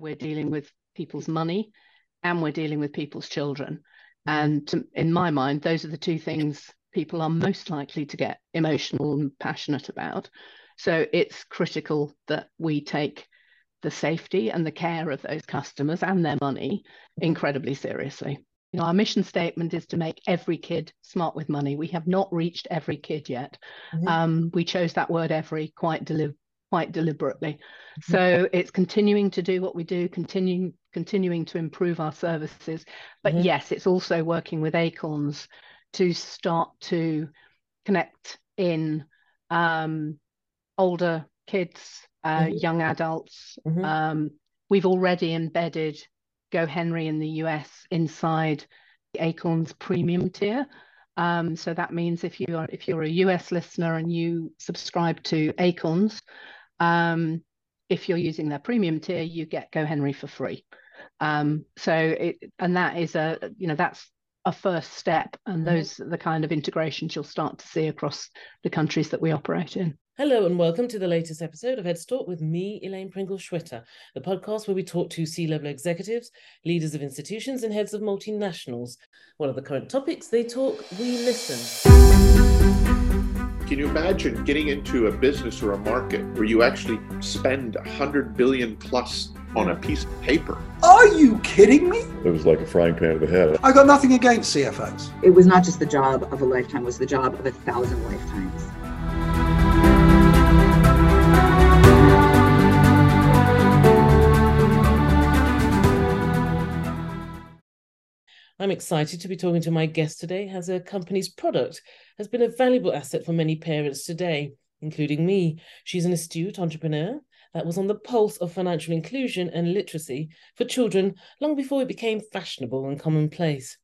we're dealing with people's money and we're dealing with people's children. And to, in my mind, those are the two things people are most likely to get emotional and passionate about. So it's critical that we take the safety and the care of those customers and their money incredibly seriously. You know, our mission statement is to make every kid smart with money. We have not reached every kid yet. Mm-hmm. Um, we chose that word every quite deli- quite deliberately. Mm-hmm. So it's continuing to do what we do, continuing continuing to improve our services. But mm-hmm. yes, it's also working with Acorns to start to connect in um, older kids, uh, mm-hmm. young adults. Mm-hmm. Um, we've already embedded Go Henry in the US inside the Acorns premium tier. Um, so that means if you are if you're a US listener and you subscribe to Acorns, um, if you're using their premium tier, you get GoHenry for free. Um, so it and that is a you know that's a first step, and mm-hmm. those are the kind of integrations you'll start to see across the countries that we operate in. Hello and welcome to the latest episode of Heads Talk with me, Elaine Pringle Schwitter, the podcast where we talk to C level executives, leaders of institutions, and heads of multinationals. What are the current topics? They talk, we listen. Can you imagine getting into a business or a market where you actually spend 100 billion plus on a piece of paper? Are you kidding me? It was like a frying pan to the head. I got nothing against CFOs. It was not just the job of a lifetime, it was the job of a thousand lifetimes. I'm excited to be talking to my guest today as a company's product has been a valuable asset for many parents today, including me. She's an astute entrepreneur that was on the pulse of financial inclusion and literacy for children long before it became fashionable and commonplace.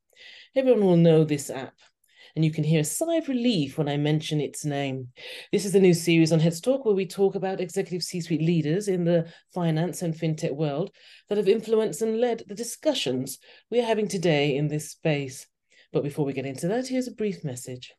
Everyone will know this app and you can hear a sigh of relief when I mention its name. This is a new series on Heads Talk where we talk about executive C suite leaders in the finance and fintech world that have influenced and led the discussions we are having today in this space. But before we get into that, here's a brief message.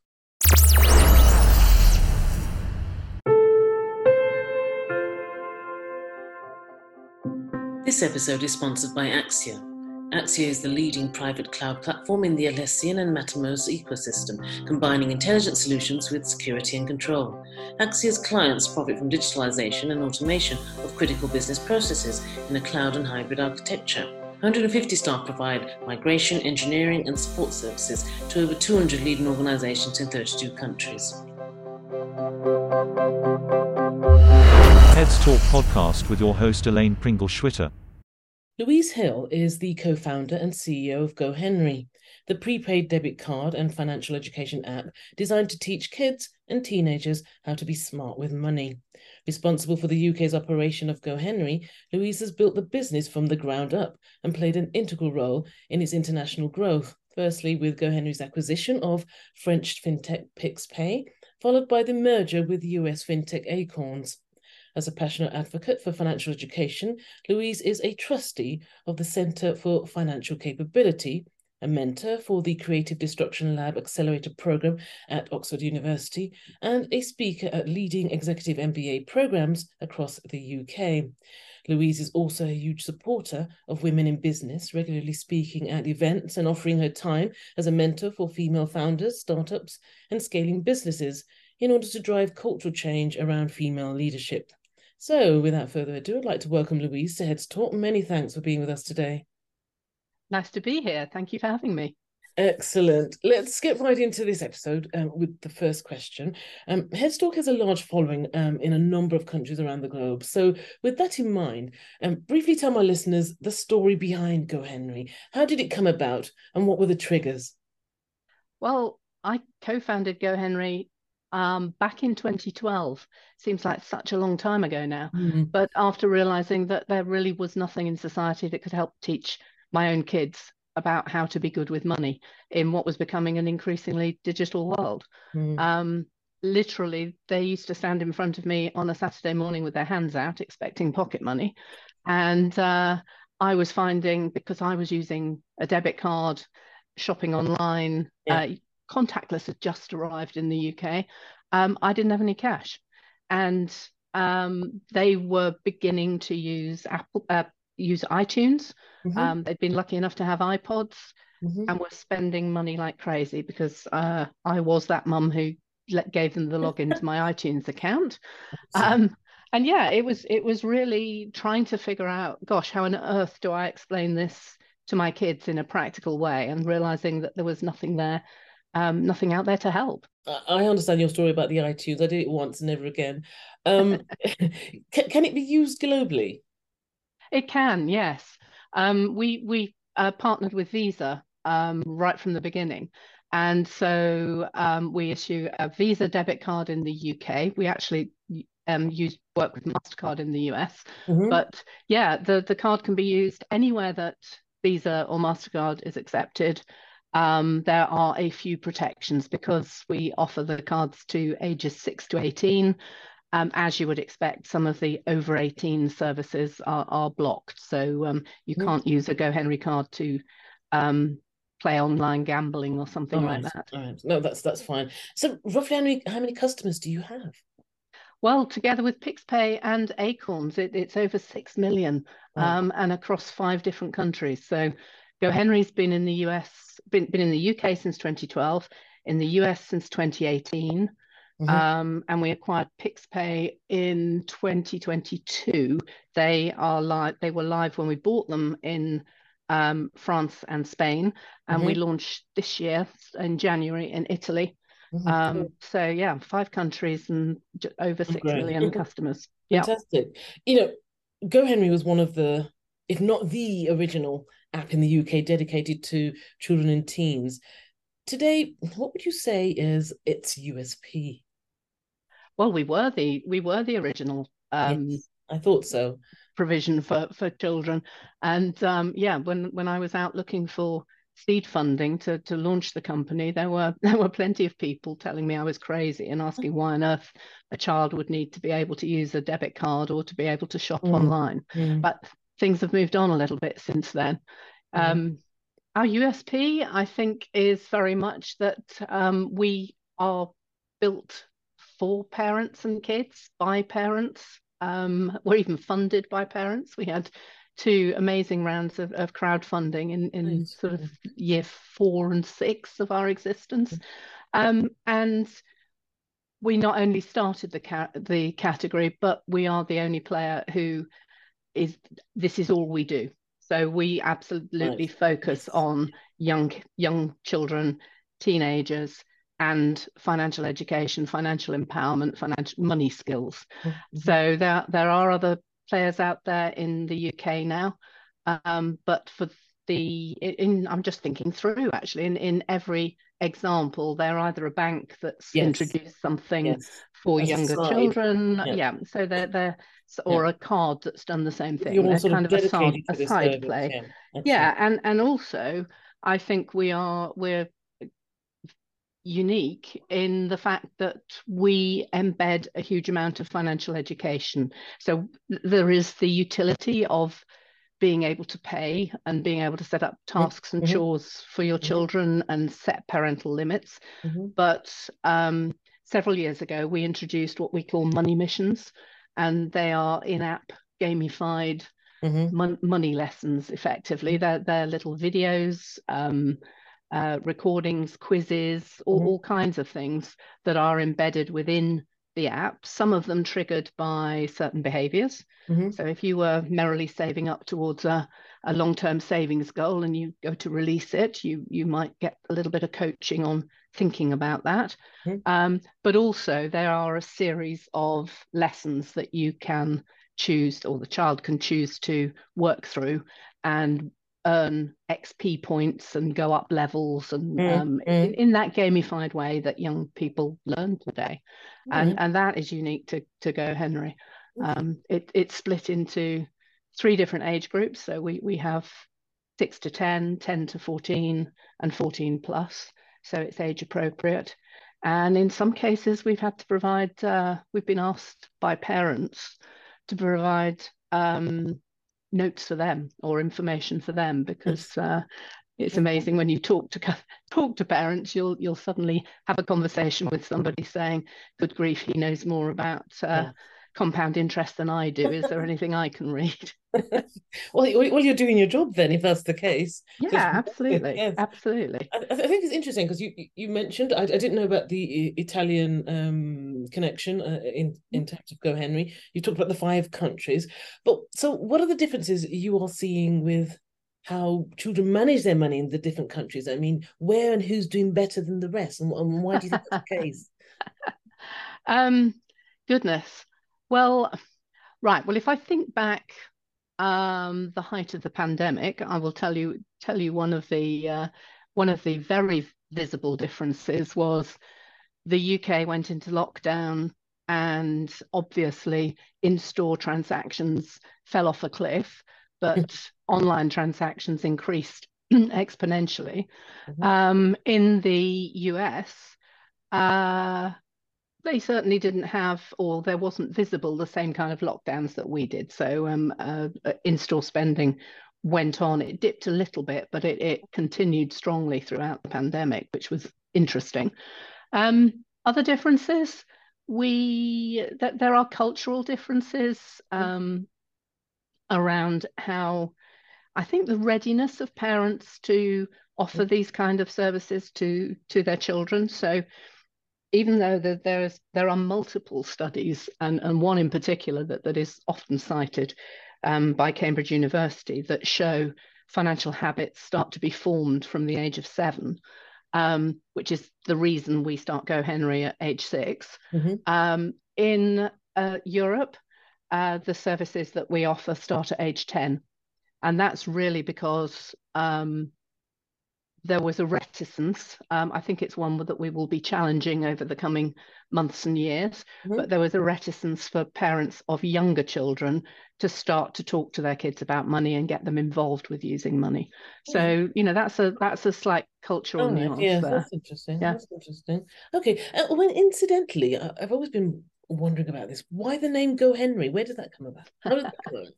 This episode is sponsored by Axia Axia is the leading private cloud platform in the Atlassian and Mattermost ecosystem, combining intelligent solutions with security and control. Axia's clients profit from digitalization and automation of critical business processes in a cloud and hybrid architecture. 150 staff provide migration, engineering, and support services to over 200 leading organizations in 32 countries. Heads Talk podcast with your host Elaine Pringle Schwitter. Louise Hill is the co founder and CEO of GoHenry, the prepaid debit card and financial education app designed to teach kids and teenagers how to be smart with money. Responsible for the UK's operation of GoHenry, Louise has built the business from the ground up and played an integral role in its international growth. Firstly, with GoHenry's acquisition of French fintech PixPay, followed by the merger with US fintech Acorns. As a passionate advocate for financial education, Louise is a trustee of the Centre for Financial Capability, a mentor for the Creative Destruction Lab Accelerator Program at Oxford University, and a speaker at leading executive MBA programs across the UK. Louise is also a huge supporter of women in business, regularly speaking at events and offering her time as a mentor for female founders, startups, and scaling businesses in order to drive cultural change around female leadership. So, without further ado, I'd like to welcome Louise to Heads Talk. Many thanks for being with us today. Nice to be here. Thank you for having me. Excellent. Let's get right into this episode um, with the first question. Um, Heads Talk has a large following um, in a number of countries around the globe. So, with that in mind, um, briefly tell my listeners the story behind Go Henry. How did it come about, and what were the triggers? Well, I co-founded GoHenry um, back in 2012. Seems like such a long time ago now. Mm-hmm. But after realizing that there really was nothing in society that could help teach my own kids about how to be good with money in what was becoming an increasingly digital world. Mm-hmm. Um, literally, they used to stand in front of me on a Saturday morning with their hands out, expecting pocket money. And uh, I was finding, because I was using a debit card, shopping online, yeah. uh, contactless had just arrived in the UK. Um, I didn't have any cash, and um, they were beginning to use Apple uh, use iTunes. Mhm. Um, they'd been lucky enough to have iPods Mhm. and were spending money like crazy because uh, I was that mum who let, gave them the login to my iTunes account. Um, and yeah, it was it was really trying to figure out, gosh, how on earth do I explain this to my kids in a practical way, and realizing that there was nothing there, um, nothing out there to help. I understand your story about the iTunes. I did it once, and never again. Um, can, can it be used globally? It can, yes. Um, we we uh, partnered with Visa um, right from the beginning, and so um, we issue a Visa debit card in the UK. We actually um, use work with Mastercard in the US, Mhm. but yeah, the the card can be used anywhere that Visa or Mastercard is accepted. Um, there are a few protections because we offer the cards to ages six to eighteen. Um, as you would expect, some of the over 18 services are, are blocked. So um, you Mm. can't use a Go Henry card to um, play online gambling or something All like that. all right. No, that's that's fine. So roughly how many how many customers do you have? Well, together with PixPay and Acorns, it, it's over 6 million Wow. um, and across five different countries. So Go Henry's been in the US, been, been in the UK since 2012, in the US since 2018. Mhm. Um, and we acquired PixPay in 2022. They are live. They were live when we bought them in um, France and Spain, and we launched this year in January in Italy. Mhm. Um, so yeah, five countries and j- over six Great. million customers. Yeah, Fantastic. You know, Go Henry was one of the, if not the original app in the UK dedicated to children and teens. Today, what would you say is its USP? well, we were the we were the original um, Yes, I thought so. provision for for children, and um, yeah, when when I was out looking for seed funding to to launch the company, there were there were plenty of people telling me I was crazy and asking why on earth a child would need to be able to use a debit card or to be able to shop Mm. online. Mm. But things have moved on a little bit since then. Mhm. Um, our USP, I think, is very much that um, we are built for parents and kids by parents. Um, we're even funded by parents. We had two amazing rounds of, of crowdfunding in, in Nice. sort of year four and six of our existence. Um, and we not only started the ca- the category, but we are the only player who is this is all we do. So we absolutely focus on young young children, teenagers, and financial education, financial empowerment, financial money skills. Mhm. So there there are other players out there in the UK now, um, but for the in I'm just thinking through actually in in every example they're either a bank that's Yes. introduced something Yes. For As younger children Yeah. yeah so they're they're or a card that's done the same thing You're they're kind of of a side, a side service, play Yeah. Yeah and and also i think we are we're unique in the fact that we embed a huge amount of financial education so there is the utility of being able to pay and being able to set up tasks and mhm. chores for your Mhm. children and set parental limits Mhm. but um, several years ago we introduced what we call money missions and they are in-app gamified Mhm. mon- money lessons effectively they're, they're little videos um, uh, recordings quizzes all, Mhm. all kinds of things that are embedded within the app some of them triggered by certain behaviors Mhm. so if you were merrily saving up towards a, a long-term savings goal and you go to release it, you you might get a little bit of coaching on thinking about that. Mhm. Um, but also there are a series of lessons that you can choose or the child can choose to work through and earn XP points and go up levels and Mm, um, in, in that gamified way that young people learn today. And Mm. and that is unique to to Go Henry. Um, it, it's split into three different age groups. So we, we have six to 10, 10 to 14, and 14 plus. So it's age appropriate. And in some cases, we've had to provide, uh, we've been asked by parents to provide um, notes for them or information for them because uh, it's amazing when you talk to talk to parents you'll you'll suddenly have a conversation with somebody saying good grief he knows more about uh, Yeah. Compound interest than I do. Is there anything I can read? well, well, you're doing your job then, if that's the case. Yeah, absolutely, yes. absolutely. I, I, think it's interesting because you you mentioned I, I, didn't know about the Italian um, connection uh, in in terms of Go Henry. You talked about the five countries, but so what are the differences you are seeing with how children manage their money in the different countries? I mean, where and who's doing better than the rest, and, and why do you think that's the case? Um, goodness. Well, right. Well, if I think back um, the height of the pandemic, I will tell you tell you one of the uh, one of the very visible differences was the UK went into lockdown and obviously in-store transactions fell off a cliff, but online transactions increased exponentially. Mm-hmm. Um, in the US, uh, they certainly didn't have, or there wasn't visible the same kind of lockdowns that we did. So um, uh, uh, in-store spending went on. It dipped a little bit, but it, it continued strongly throughout the pandemic, which was interesting. Um, other differences, we that there are cultural differences um, around how I think the readiness of parents to offer these kind of services to to their children. So even though the, there's there are multiple studies and, and one in particular that, that is often cited um, by Cambridge University that show financial habits start to be formed from the age of seven, um, which is the reason we start Go Henry at age 6 mm-hmm. um, in uh, Europe, uh, the services that we offer start at age 10. And that's really because um, there was a reticence. Um, I think it's one that we will be challenging over the coming months and years. Mm-hmm. But there was a reticence for parents of younger children to start to talk to their kids about money and get them involved with using money. So you know that's a that's a slight cultural oh, nuance. Yeah, there. that's interesting. Yeah. That's interesting. Okay. Uh, well, incidentally, I've always been wondering about this. Why the name Go Henry? Where did that come about? How did that come about?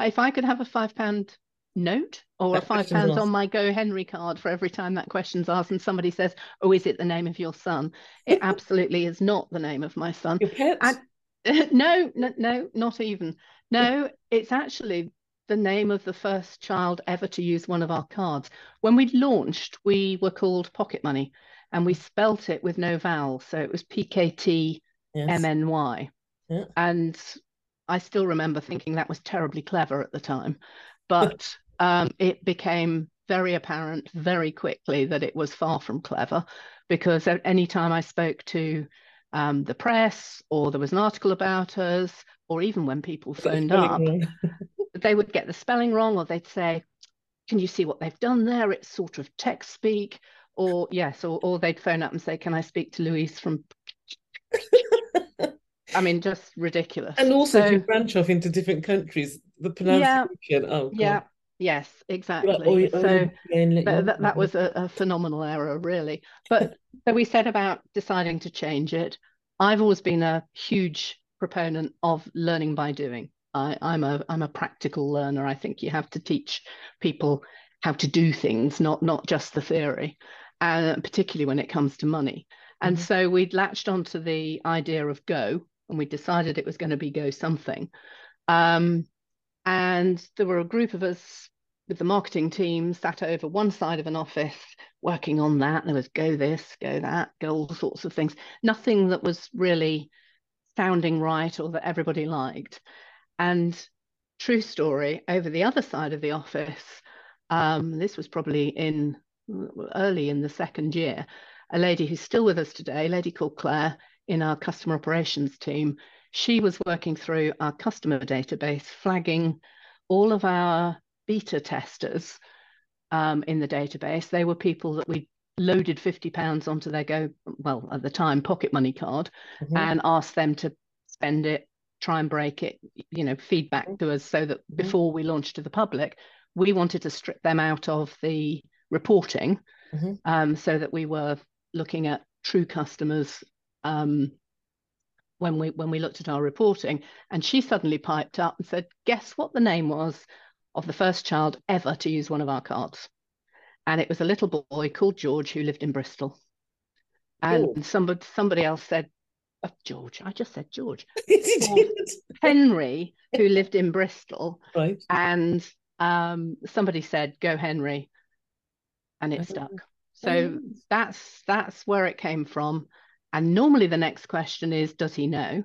if I could have a five pound note or that a five pounds on my Go Henry card for every time that question's asked and somebody says, "Oh, is it the name of your son?" It absolutely is not the name of my son. Your pets? no, no, no, not even. No, it's actually the name of the first child ever to use one of our cards. When we launched, we were called Pocket Money, and we spelt it with no vowel, so it was P K T M N Y. Yeah. And I still remember thinking that was terribly clever at the time, but um, it became very apparent very quickly that it was far from clever because any time I spoke to um, the press or there was an article about us or even when people phoned up, they would get the spelling wrong or they'd say, can you see what they've done there? It's sort of text speak or yes, or, or they'd phone up and say, can I speak to Louise from I mean, just ridiculous. And also, so, if you branch off into different countries, the pronunciation. Yeah, oh, yeah, Yes, exactly. so that, that was a, a, phenomenal error, really. But so we said about deciding to change it. I've always been a huge proponent of learning by doing. I, I'm a I'm a practical learner. I think you have to teach people how to do things, not not just the theory, and uh, particularly when it comes to money. And mm-hmm. so we'd latched onto the idea of Go, and we decided it was going to be Go something. Um, and there were a group of us with the marketing team sat over one side of an office working on that. There was go this, go that, go all sorts of things. Nothing that was really sounding right or that everybody liked. And true story, over the other side of the office, um, this was probably in early in the second year, a lady who's still with us today, a lady called Claire in our customer operations team, she was working through our customer database, flagging all of our beta testers um, in the database. They were people that we loaded 50 pounds onto their go, well, at the time, pocket money card mm-hmm. and asked them to spend it, try and break it, you know, feedback mm-hmm. to us so that mm-hmm. before we launched to the public, we wanted to strip them out of the reporting mm-hmm. um, so that we were looking at true customers um, when we when we looked at our reporting and she suddenly piped up and said guess what the name was of the first child ever to use one of our cards and it was a little boy called george who lived in bristol and Ooh. somebody somebody else said uh, George, I just said George, He. Henry, who lived in Bristol, right. and um, somebody said, "Go Henry," and it Oh. stuck. Oh, So yes. that's that's where it came from. And normally the next question is, does he know?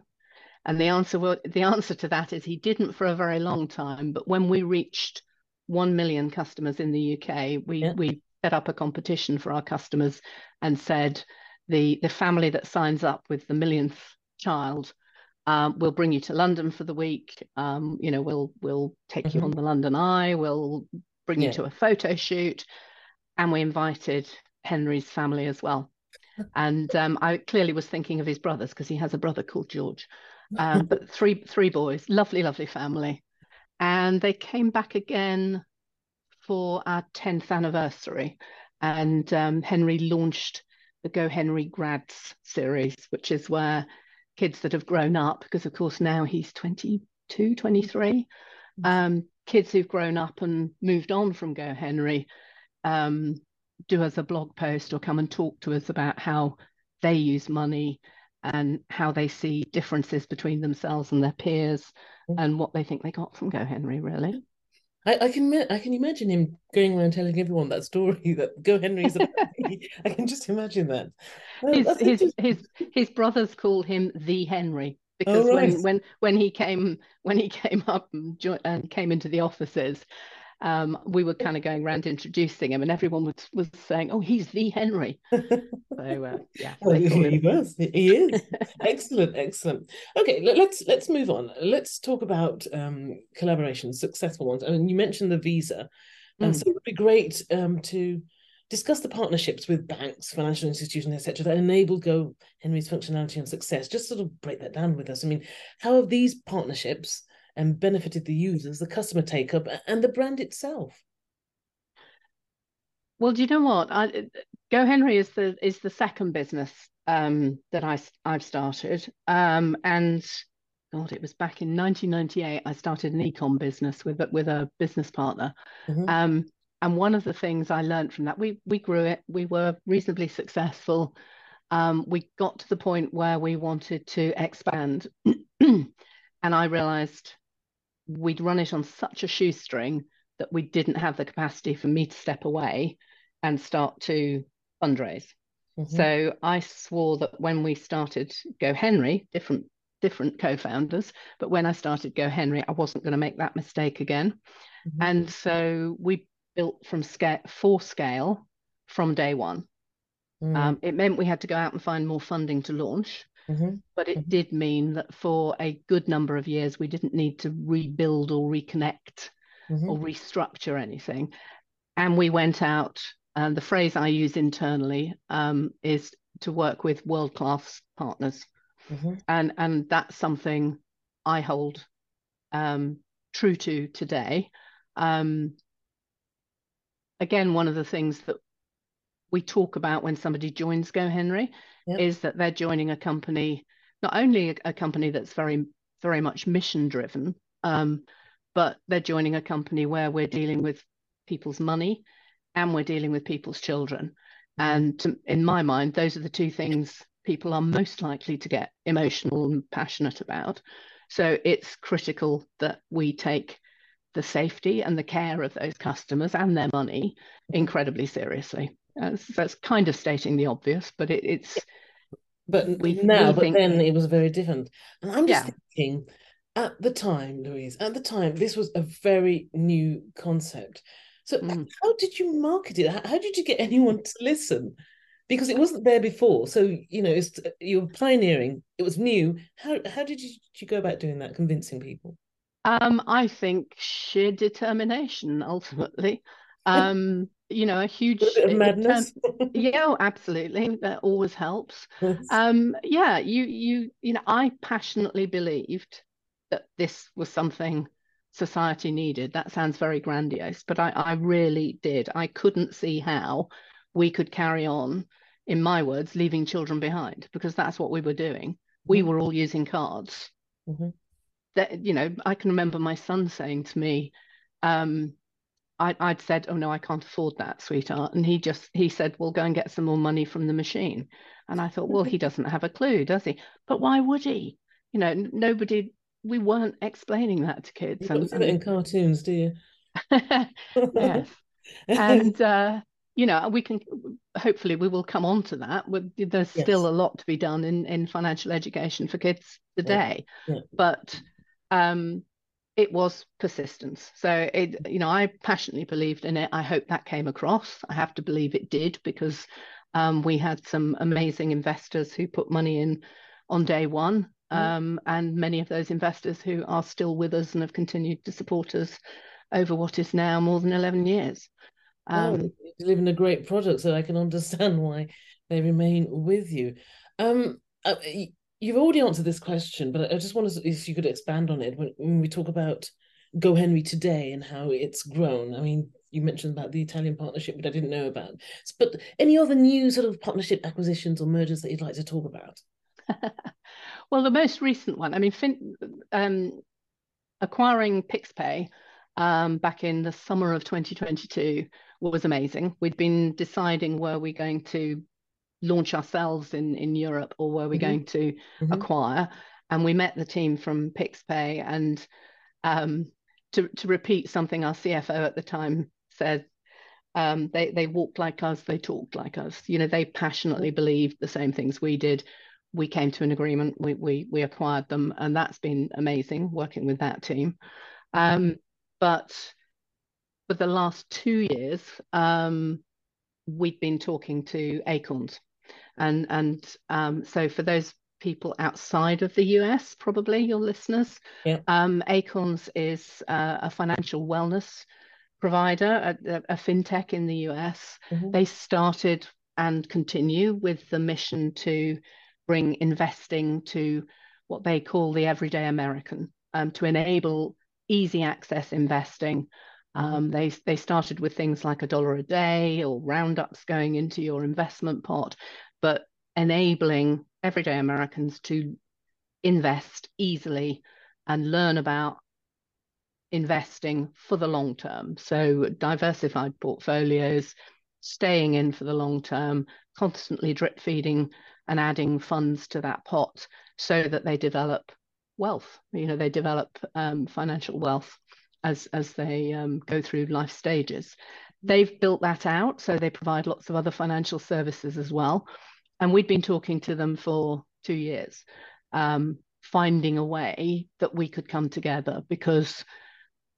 And the answer will, the answer to that is he didn't for a very long time. But when we reached one million customers in the UK, we Yeah. we set up a competition for our customers and said the the family that signs up with the millionth child. Um, we'll bring you to London for the week. Um, you know, we'll we'll take you Mhm. on the London Eye. We'll bring Yeah. you to a photo shoot, and we invited Henry's family as well. And um, I clearly was thinking of his brothers because he has a brother called George. Um, but three three boys, lovely, lovely family, and they came back again for our tenth anniversary, and um, Henry launched the Go Henry Grads series, which is where kids that have grown up, because of course now he's 22, 23, um, kids who've grown up and moved on from Go Henry um, do us a blog post or come and talk to us about how they use money and how they see differences between themselves and their peers Mm. and what they think they got from Go Henry, really. I, I can I can imagine him going around telling everyone that story that Go Henry's. I can just imagine that. Oh, His his his his brothers call him the Henry because Oh, right. when when when he came when he came up and, jo- and came into the offices, um, we were kind of going around introducing him, and everyone was was saying, "Oh, he's the Henry." So uh, yeah, Well, call he him. was. He is. excellent, excellent. Okay, let, let's let's move on. Let's talk about um, collaborations, successful ones. I mean, you mentioned the visa, and Mm. so it would be great um, to discuss the partnerships with banks, financial institutions, etc., that enable Go Henry's functionality and success. Just sort of break that down with us. I mean, how have these partnerships um, benefited the users, the customer take up, and the brand itself? Well, do you know what? I, Go Henry is the is the second business um, that I I've started, um, and God, it was back in 1998. I started an ecom business with a- with a business partner, Mhm. um, and one of the things I learned from that, we we grew it. We were reasonably successful. Um, we got to the point where we wanted to expand, and I realized we'd run it on such a shoestring that we didn't have the capacity for me to step away and start to fundraise. Mhm. So I swore that when we started Go Henry, different different co-founders, but when I started Go Henry, I wasn't going to make that mistake again. Mhm. And so we built from scale for scale from day one. Mm, Um, it meant we had to go out and find more funding to launch, mhm. but it Mhm. did mean that for a good number of years we didn't need to rebuild or reconnect Mhm. or restructure anything. And we went out, and the phrase I use internally um, is to work with world class partners. Mhm. And, and that's something I hold um, true to today. Um, again, one of the things that we talk about when somebody joins Go Henry Yep. is that they're joining a company, not only a, a company that's very, very much mission driven, um, but they're joining a company where we're dealing with people's money and we're dealing with people's children. And to, in my mind, those are the two things people are most likely to get emotional and passionate about. So it's critical that we take the safety and the care of those customers and their money incredibly seriously. Uh, so that's kind of stating the obvious, but it, it's But we- now, we but think- then it was very different. And I'm just Yeah. thinking, at the time, Louise, at the time, this was a very new concept. So Mm. how did you market it? How, did you get anyone to listen? Because it wasn't there before. So, you know, it's, you were pioneering. It was new. How how did you, did you go about doing that, convincing people? Um, I think sheer determination ultimately. Um, you know, a huge A bit of determ- madness. yeah, oh, absolutely. That always helps. Yes. Um, yeah, you you you know, I passionately believed that this was something society needed. That sounds very grandiose, but I, I really did. I couldn't see how we could carry on, in my words, leaving children behind, because that's what we were doing. We Mhm. were all using cards Mhm. that you know i can remember my son saying to me um I, I'd said, "Oh no, I can't afford that, sweetheart," and he just he said, "Well, go and get some more money from the machine." And I thought, well, he doesn't have a clue, does he? But why would he? You know, nobody. We weren't explaining that to kids. You and, see it in cartoons, do you? yes, and uh, you know, we can hopefully we will come on to that. There's Yes. still a lot to be done in in financial education for kids today, Yeah. but um, it was persistence. So it, you know, I passionately believed in it. I hope that came across. I have to believe it did because um, we had some amazing investors who put money in on day one. Mm. Um, and many of those investors who are still with us and have continued to support us over what is now more than 11 years. Oh, Um, you're delivering a great product, so I can understand why they remain with you. Um, uh, you've already answered this question, but I just wanted to- if you could expand on it when, when we talk about Go Henry today and how it's grown. I mean, you mentioned about the Italian partnership, but I didn't know about. But any other new sort of partnership acquisitions or mergers that you'd like to talk about? well, the most recent one, I mean, fin- um, acquiring PixPay um, back in the summer of 2022 was amazing. We'd been deciding were we going to launch ourselves in, in Europe or were we Mhm. going to Mhm. acquire? And we met the team from PixPay and um, to, to repeat something our CFO at the time said, um, they, they walked like us, they talked like us. You know, they passionately believed the same things we did. We came to an agreement, we, we, we acquired them, and that's been amazing working with that team. Um, but for the last two years, um, we've been talking to Acorns. And, and um, so for those people outside of the US, probably your listeners, Yeah. um, Acorns is uh, a financial wellness provider, a, a, fintech in the US. Mhm. They started and continue with the mission to bring investing to what they call the everyday American, um, to enable easy access investing. Um, they they started with things like a dollar a day or roundups going into your investment pot, but enabling everyday Americans to invest easily and learn about investing for the long term. So diversified portfolios, staying in for the long term, constantly drip feeding and adding funds to that pot so that they develop wealth. You know, they develop um, financial wealth as as they um, go through life stages. They've built that out, so they provide lots of other financial services as well. And we'd been talking to them for two years, um, finding a way that we could come together because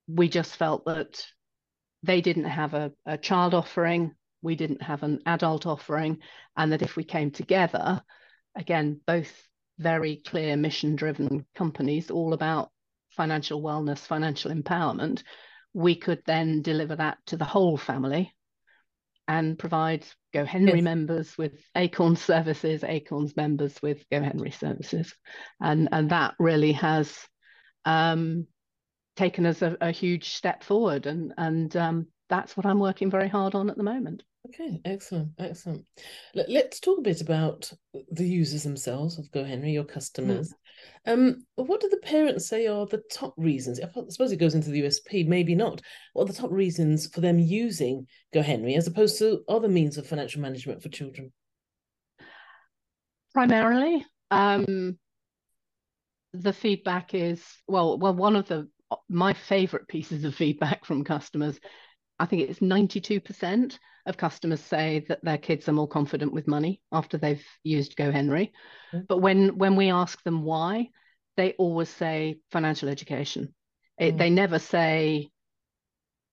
we just felt that they didn't have a, a child offering, we didn't have an adult offering, and that if we came together, again, both very clear mission driven companies, all about financial wellness, financial empowerment, we could then deliver that to the whole family and provide Go Henry Yes. members with Acorn services, Acorns members with Go Henry services. And, and that really has um, taken us a, a huge step forward. And, and um, that's what I'm working very hard on at the moment. Okay, excellent, excellent. Let, let's talk a bit about the users themselves of Go Henry, your customers. Um, what do the parents say are the top reasons? I suppose it goes into the USP, maybe not. What are the top reasons for them using Go Henry as opposed to other means of financial management for children? primarily um the feedback is well well one of the my favorite pieces of feedback from customers i think it's 92% of customers say that their kids are more confident with money after they've used go henry Mm. but when when we ask them why they always say financial education it, Mm. they never say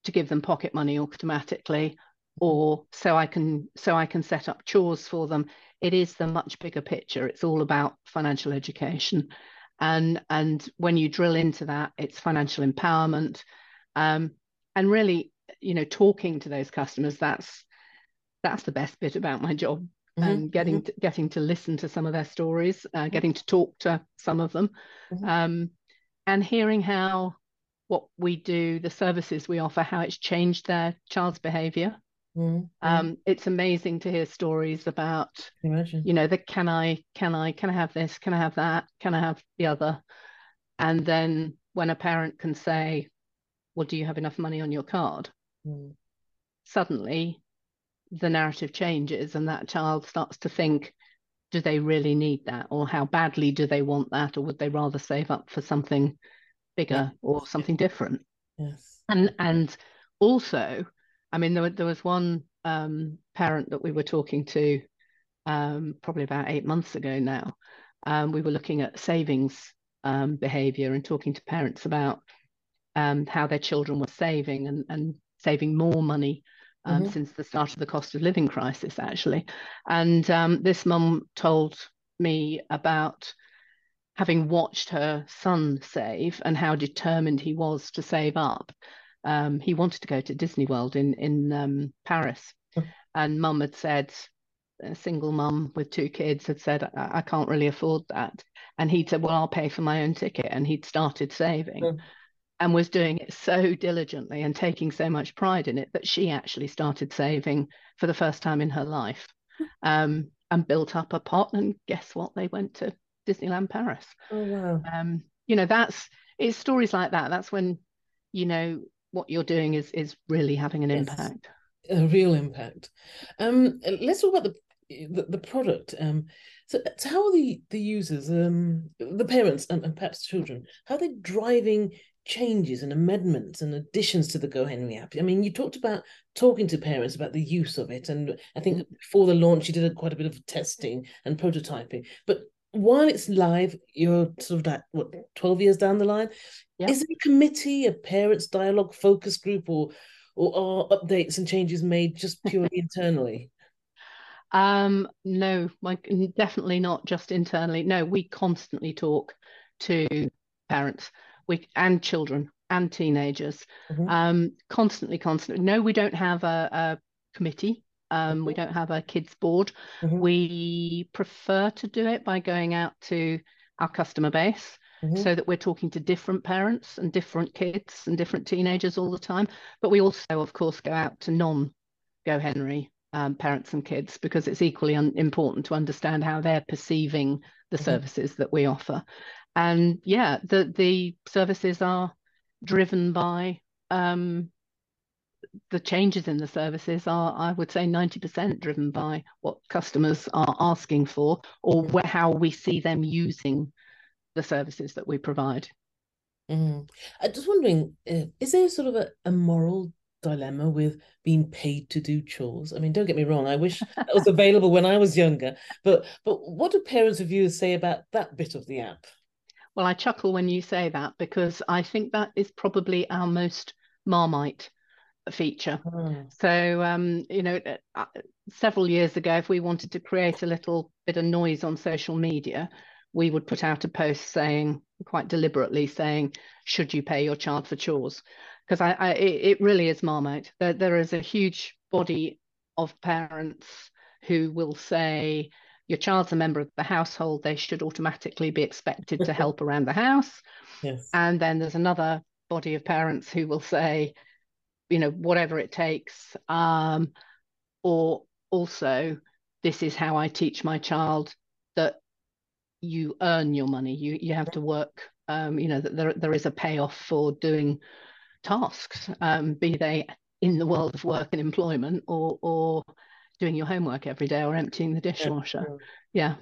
to give them pocket money automatically or so I can so I can set up chores for them. It is the much bigger picture. It's all about financial education. And and when you drill into that, it's financial empowerment. Um, and really, you know, talking to those customers, that's that's the best bit about my job. Mhm, And getting to, getting to listen to some of their stories, uh, getting to talk to some of them, Mhm. um, and hearing how what we do, the services we offer, how it's changed their child's behavior. Mm, mm, Um, it's amazing to hear stories about, imagine. you know, the can I, can I, can I have this, can I have that, can I have the other? And then when a parent can say, well, do you have enough money on your card? Mm. suddenly the narrative changes and that child starts to think do they really need that or how badly do they want that or would they rather save up for something bigger or something different Yes. and and also i mean there, there was one um, parent that we were talking to um, probably about eight months ago now um, we were looking at savings um, behavior and talking to parents about um, how their children were saving and, and saving more money um, Mhm. since the start of the cost of living crisis, actually. And um, this mum told me about having watched her son save and how determined he was to save up. Um, he wanted to go to Disney World in in um, Paris, Mm. and mum had said, a single mum with two kids had said, I, I can't really afford that. And he'd said, Well, I'll pay for my own ticket. And he'd started saving Mm. And was doing it so diligently and taking so much pride in it that she actually started saving for the first time in her life um, and built up a pot. And guess what? They went to Disneyland Paris. Oh wow. Um, you know, that's it's stories like that. That's when you know what you're doing is is really having an Yes. impact. a real impact. Um, let's talk about the the, the product. Um, so, so how are the the users, um, the parents, and, and perhaps children, how are they driving changes and amendments and additions to the Go Henry app? I mean, you talked about talking to parents about the use of it, and I think before the launch, you did quite a bit of testing and prototyping. But while it's live, you're sort of like what twelve years down the line. Is there a committee, a parents dialogue focus group, or or are updates and changes made just purely internally? Um, no, like definitely not just internally. No, we constantly talk to parents, we and children and teenagers. Mhm. Um, constantly, constantly. No, we don't have a, a committee. Um, we don't have a kids board. Mhm. We prefer to do it by going out to our customer base Mhm. so that we're talking to different parents and different kids and different teenagers all the time. But we also, of course, go out to non Go Henry um, parents and kids because it's equally un- important to understand how they're perceiving the Mhm. services that we offer. And yeah, the the services are driven by um, the changes in the services are, I would say, 90% driven by what customers are asking for or where, how we see them using the services that we provide. Mm. I'm just wondering, uh, is there sort of a, a moral dilemma with being paid to do chores? I mean, don't get me wrong, I wish that was available when I was younger, but but what do parents of viewers say about that bit of the app? Well, I chuckle when you say that because I think that is probably our most Marmite feature. Ah, So, um, you know, uh, uh, several years ago, if we wanted to create a little bit of noise on social media, we would put out a post saying, quite deliberately saying, should you pay your child for chores? Because I, I it, it really is Marmite. There, there is a huge body of parents who will say, your child's a member of the household, they should automatically be expected to help around the house. yes. And then there's another body of parents who will say, you know, whatever it takes. Um, or also, this is how I teach my child that you earn your money. You you have to work. Um, you know that there there is a payoff for doing tasks, um, be they in the world of work and employment, or or doing your homework every day, or emptying the dishwasher. Yeah,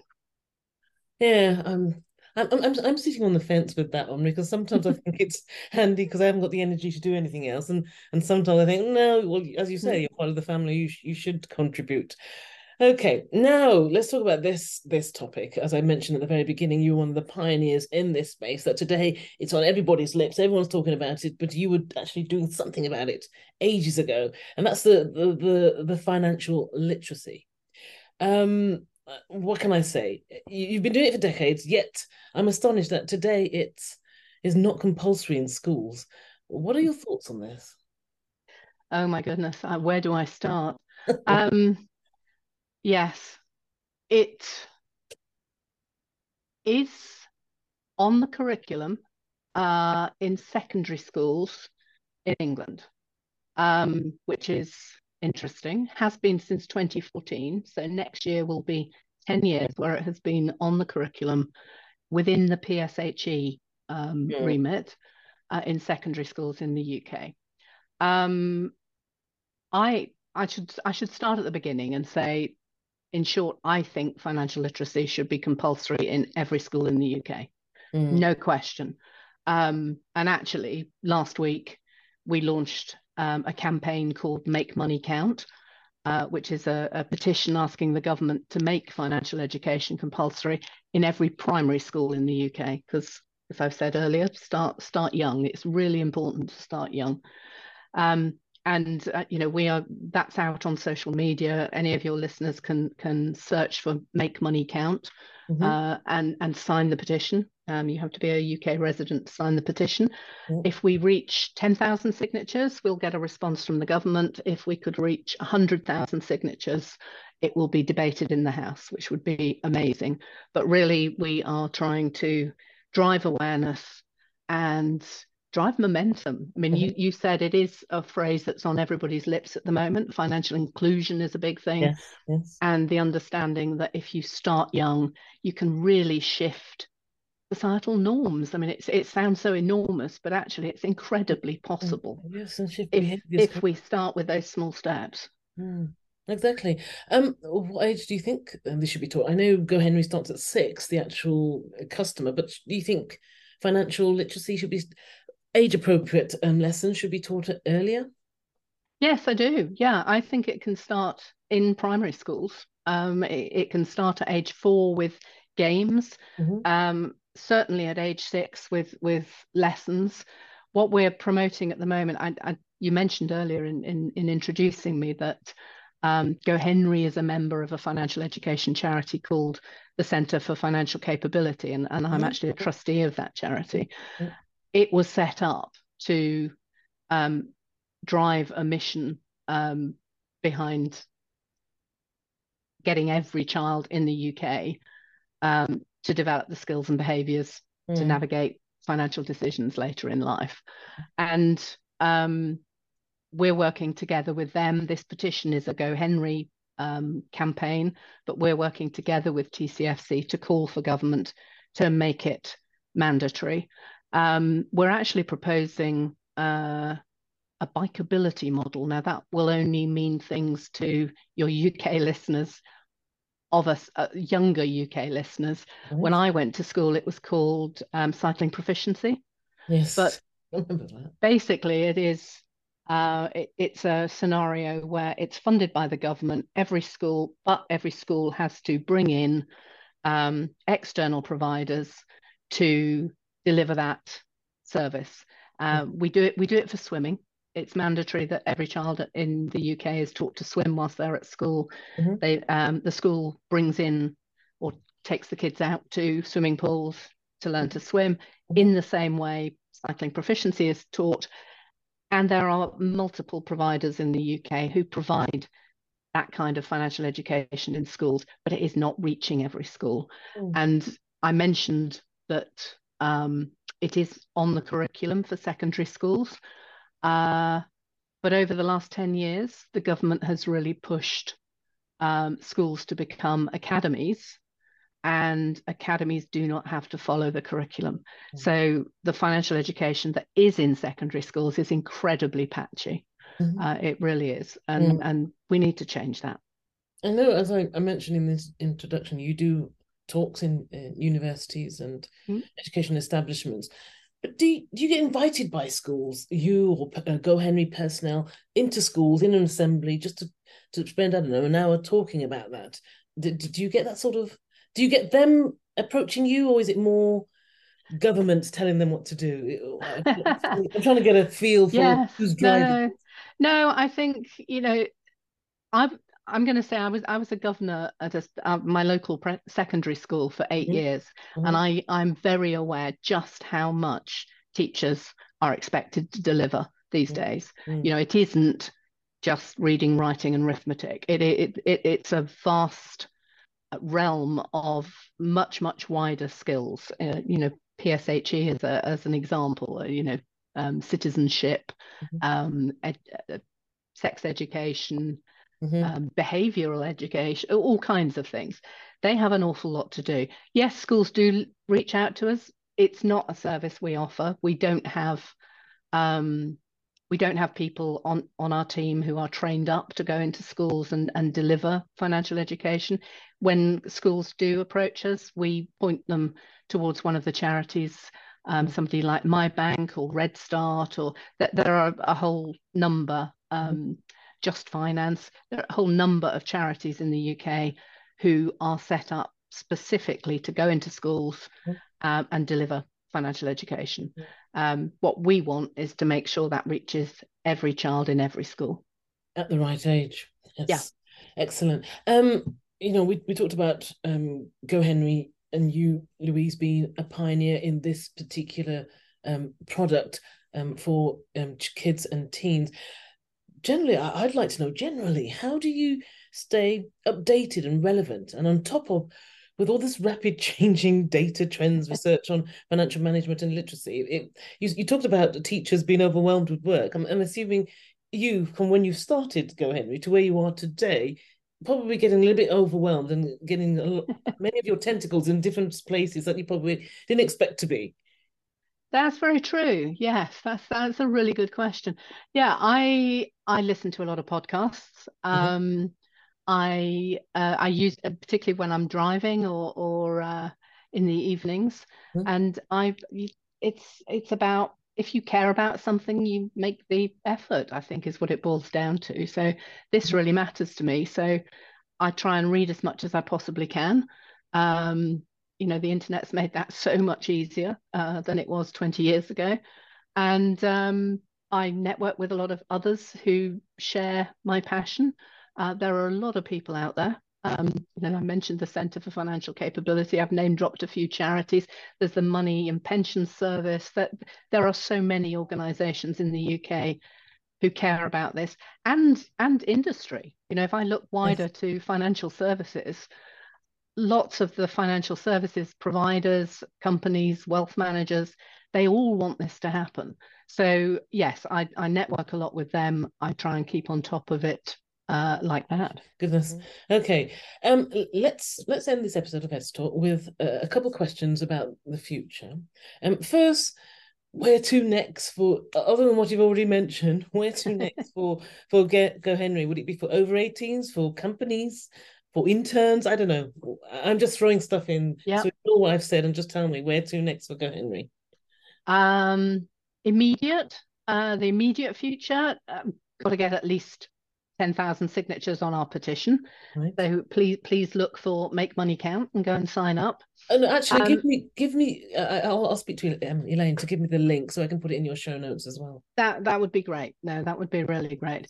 Yeah, um, I'm, I'm I'm I'm sitting on the fence with that one because sometimes I think it's handy because I haven't got the energy to do anything else, and and sometimes I think no, well, as you say, you're part of the family, you sh you should contribute. Okay, now let's talk about this this topic. As I mentioned at the very beginning, you were one of the pioneers in this space. That today it's on everybody's lips, everyone's talking about it, but you were actually doing something about it ages ago, and that's the the the, the financial literacy. Um, what can I say? You- You've been doing it for decades, yet I'm astonished that today it is not compulsory in schools. What are your thoughts on this? Oh my goodness, uh, where do I start? um, yes, it is on the curriculum uh, in secondary schools in England, um, which is interesting. Has been since 2014, so next year will be 10 years where it has been on the curriculum within the PSHE um, Yeah. remit uh, in secondary schools in the UK. Um, I I should I should start at the beginning and say, in short, I think financial literacy should be compulsory in every school in the UK, mm. no question. Um, and actually, last week we launched um, a campaign called Make Money Count, uh, which is a, a, petition asking the government to make financial education compulsory in every primary school in the UK. Because, as I've said earlier, start start young. It's really important to start young. Um, and uh, you know we are that's out on social media. Any of your listeners can can search for make money count mm-hmm. uh, and and sign the petition. Um, you have to be a uk resident to sign the petition. Mm-hmm. if we reach 10,000 signatures we'll get a response from the government. If we could reach 100,000 signatures it will be debated in the house which would be amazing. But really we are trying to drive awareness and drive momentum. I mean, mm-hmm. you, you said it is a phrase that's on everybody's lips at the moment. Financial inclusion is a big thing. Yes, yes. And the understanding that if you start young, you can really shift societal norms. I mean, it's, it sounds so enormous, but actually it's incredibly possible. Yes, and shift if, if we start with those small steps. Mm. Exactly. Um, what age do you think this should be taught? I know Go Henry starts at six, the actual customer, but do you think financial literacy should be age appropriate um, lessons should be taught earlier? Yes, I do. Yeah, I think it can start in primary schools. Um, it, it, can start at age four with games. Mm-hmm. Um, certainly at age six with with lessons. What we're promoting at the moment, I, I, you mentioned earlier in, in, in introducing me that um, Go Henry is a member of a financial education charity called the Centre for Financial Capability, and, and I'm mm-hmm. actually a trustee of that charity. It was set up to um, drive a mission um, behind getting every child in the UK um, to develop the skills and behaviours mm. to navigate financial decisions later in life. And um, we're working together with them. This petition is a Go Henry um, campaign, but we're working together with TCFC to call for government to make it mandatory. Um, we're actually proposing uh, a bikeability model. Now, that will only mean things to your UK listeners, of us uh, younger UK listeners. Right. When I went to school, it was called um, cycling proficiency. Yes, but basically, it is. Uh, it, it's a scenario where it's funded by the government. Every school, but every school has to bring in um, external providers to deliver that service. Uh, mm-hmm. we do it. We do it for swimming. It's mandatory that every child in the UK is taught to swim whilst they're at school. Mm-hmm. They um, the school brings in or takes the kids out to swimming pools to learn to swim. Mm-hmm. In the same way, cycling proficiency is taught, and there are multiple providers in the UK who provide that kind of financial education in schools, but it is not reaching every school. Mm. And I mentioned that um, it is on the curriculum for secondary schools. Uh, but over the last 10 years, the government has really pushed um, schools to become academies, and academies do not have to follow the curriculum. Mm-hmm. So the financial education that is in secondary schools is incredibly patchy. Mm-hmm. Uh, it really is. And, mm. and we need to change that. I know, as I, I mentioned in this introduction, you do talks in, universities and mm. education establishments. But do you, do you get invited by schools, you or uh, Go Henry personnel, into schools in an assembly just to, to spend, I don't know, an hour talking about that? Do, do you get that sort of, do you get them approaching you or is it more government telling them what to do? I'm trying to get a feel for yes, who's driving. No, no, I think, you know, I've I'm going to say I was I was a governor at a, uh, my local pre- secondary school for 8 mm-hmm. years, mm-hmm. and I I'm very aware just how much teachers are expected to deliver these mm-hmm. days. You know, it isn't just reading, writing, and arithmetic. It it, it it's a vast realm of much much wider skills. Uh, you know, PSHE as a as an example. Uh, you know, um, citizenship, mm-hmm. um, ed, uh, sex education mm-hmm. um, behavioral education, all kinds of things. They have an awful lot to do. Yes, schools do reach out to us. It's not a service we offer. We don't have um, we don't have people on on our team who are trained up to go into schools and and deliver financial education when schools do approach us we point them towards one of the charities um, somebody like MyBnk or RedSTART or there are a whole number um, just finance there are a whole number of charities in the uk who are set up specifically to go into schools um, and deliver financial education. Um, what we want is to make sure that reaches every child in every school at the right age. Yes. Yeah. Excellent. Um, you know, we, we talked about um, GoHenry and you, Louise, being a pioneer in this particular um, product um, for um, kids and teens. Generally, I'd like to know generally, how do you stay updated and relevant? And on top of with all this rapid changing data trends research on financial management and literacy it, you, you talked about teachers being overwhelmed with work. I'm, I'm assuming you from when you started go henry to where you are today probably getting a little bit overwhelmed and getting lot, many of your tentacles in different places that you probably didn't expect to be that's very true yes that's that's a really good question yeah i i listen to a lot of podcasts mm-hmm. um I uh, I use uh, particularly when I'm driving or or uh, in the evenings, mm-hmm. and I it's it's about if you care about something, you make the effort. I think is what it boils down to. So this mm-hmm. really matters to me. So I try and read as much as I possibly can. Um, you know, the internet's made that so much easier uh, than it was 20 years ago, and um, I network with a lot of others who share my passion. Uh, there are a lot of people out there. Um, you know, I mentioned the Centre for Financial Capability. I've name dropped a few charities. There's the Money and Pension Service. That there are so many organisations in the UK who care about this, and and industry. You know, if I look wider yes. to financial services, lots of the financial services providers, companies, wealth managers, they all want this to happen. So yes, I, I network a lot with them. I try and keep on top of it uh, like that. Goodness. Mm-hmm. Okay. Um, let's let's end this episode of Heads Talk with a couple questions about the future. Um, first, where to next for other than what you've already mentioned? Where to next for for Get GoHenry? Would it be for over 18s, for companies, for interns? I don't know. I'm just throwing stuff in. Yeah. So all what I've said and just tell me where to next for GoHenry. Um, immediate. Uh, the immediate future. Um, got to get at least 10,000 signatures on our petition. Right. So please, please look for Make Money Count and go and sign up. And actually, um, give me, give me. Uh, I'll, I'll speak to um, Elaine to give me the link so I can put it in your show notes as well. That that would be great. No, that would be really great.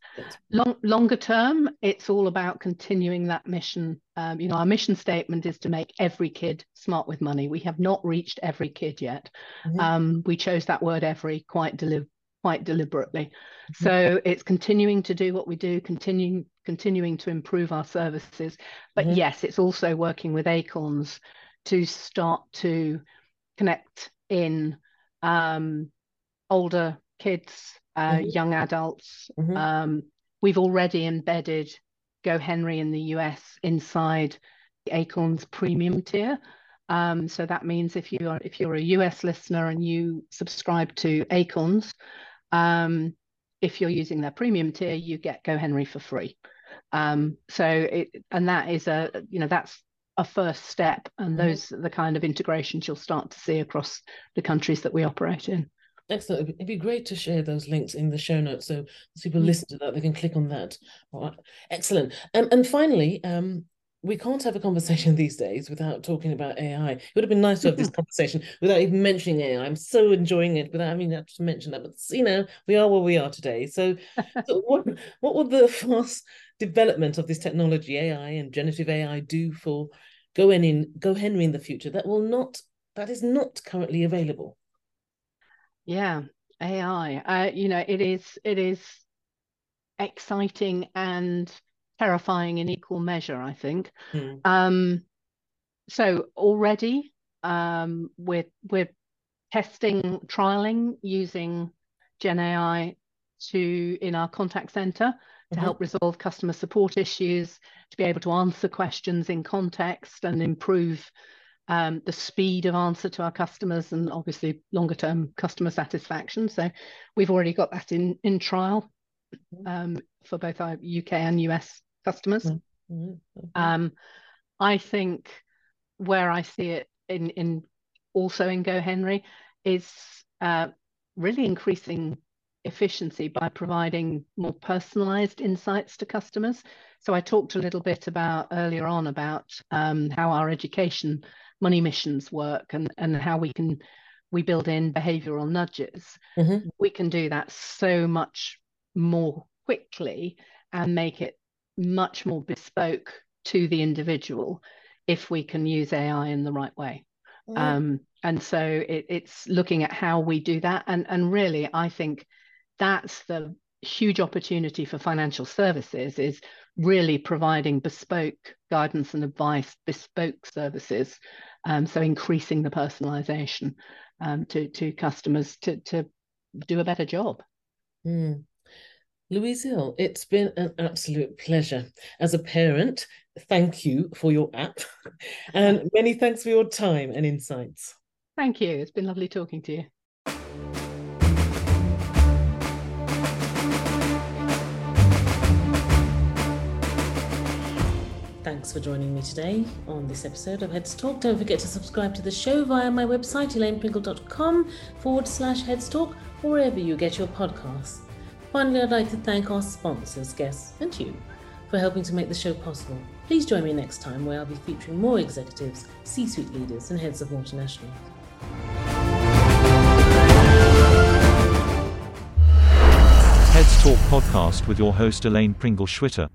Long, longer term, it's all about continuing that mission. Um, you know, our mission statement is to make every kid smart with money. We have not reached every kid yet. Mm-hmm. Um, we chose that word "every" quite deli- quite deliberately. Mm-hmm. So it's continuing to do what we do, continuing continuing to improve our services. But mm-hmm. yes, it's also working with Acorns to start to connect in um, older kids, uh, mm-hmm. young adults. Mm-hmm. Um, we've already embedded Go Henry in the US inside the Acorns premium tier. Um, so that means if you are if you're a US listener and you subscribe to Acorns, um, if you're using their premium tier, you get GoHenry for free. Um, so it and that is a you know that's a first step, and mm-hmm. those are the kind of integrations you'll start to see across the countries that we operate in. Excellent. It'd be great to share those links in the show notes so people mm-hmm. listen to that, they can click on that. Right. Excellent. Um, and finally, um, we can't have a conversation these days without talking about AI. It would have been nice to have this conversation without even mentioning AI. I'm so enjoying it without having to mention that. But you know, we are where we are today. So, so what what would the fast development of this technology, AI and generative AI, do for GoHenry GoHenry in the future that will not that is not currently available? Yeah, AI. Uh, you know, it is it is exciting and terrifying in equal measure, I think. Mm. Um, so already um, we're we're testing, trialing using Gen AI to in our contact center to mm-hmm. help resolve customer support issues, to be able to answer questions in context and improve um, the speed of answer to our customers, and obviously longer term customer satisfaction. So we've already got that in in trial um, for both our UK and US customers. Mm-hmm. Um, I think where I see it in in also in GoHenry is uh, really increasing efficiency by providing more personalized insights to customers. So I talked a little bit about earlier on about um, how our education money missions work and, and how we can we build in behavioral nudges. Mm-hmm. We can do that so much more quickly and make it much more bespoke to the individual if we can use AI in the right way. Mm-hmm. Um, and so it, it's looking at how we do that. And, and really, I think that's the huge opportunity for financial services is really providing bespoke guidance and advice, bespoke services. Um, so increasing the personalization um, to, to customers to, to do a better job. Mm. Louise Hill, it's been an absolute pleasure. As a parent, thank you for your app and many thanks for your time and insights. Thank you. It's been lovely talking to you. Thanks for joining me today on this episode of Heads Talk. Don't forget to subscribe to the show via my website, elainepringle.com forward slash Heads Talk, wherever you get your podcasts. Finally, I'd like to thank our sponsors, guests, and you for helping to make the show possible. Please join me next time where I'll be featuring more executives, C suite leaders, and heads of multinationals. Heads Talk podcast with your host Elaine Pringle Schwitter.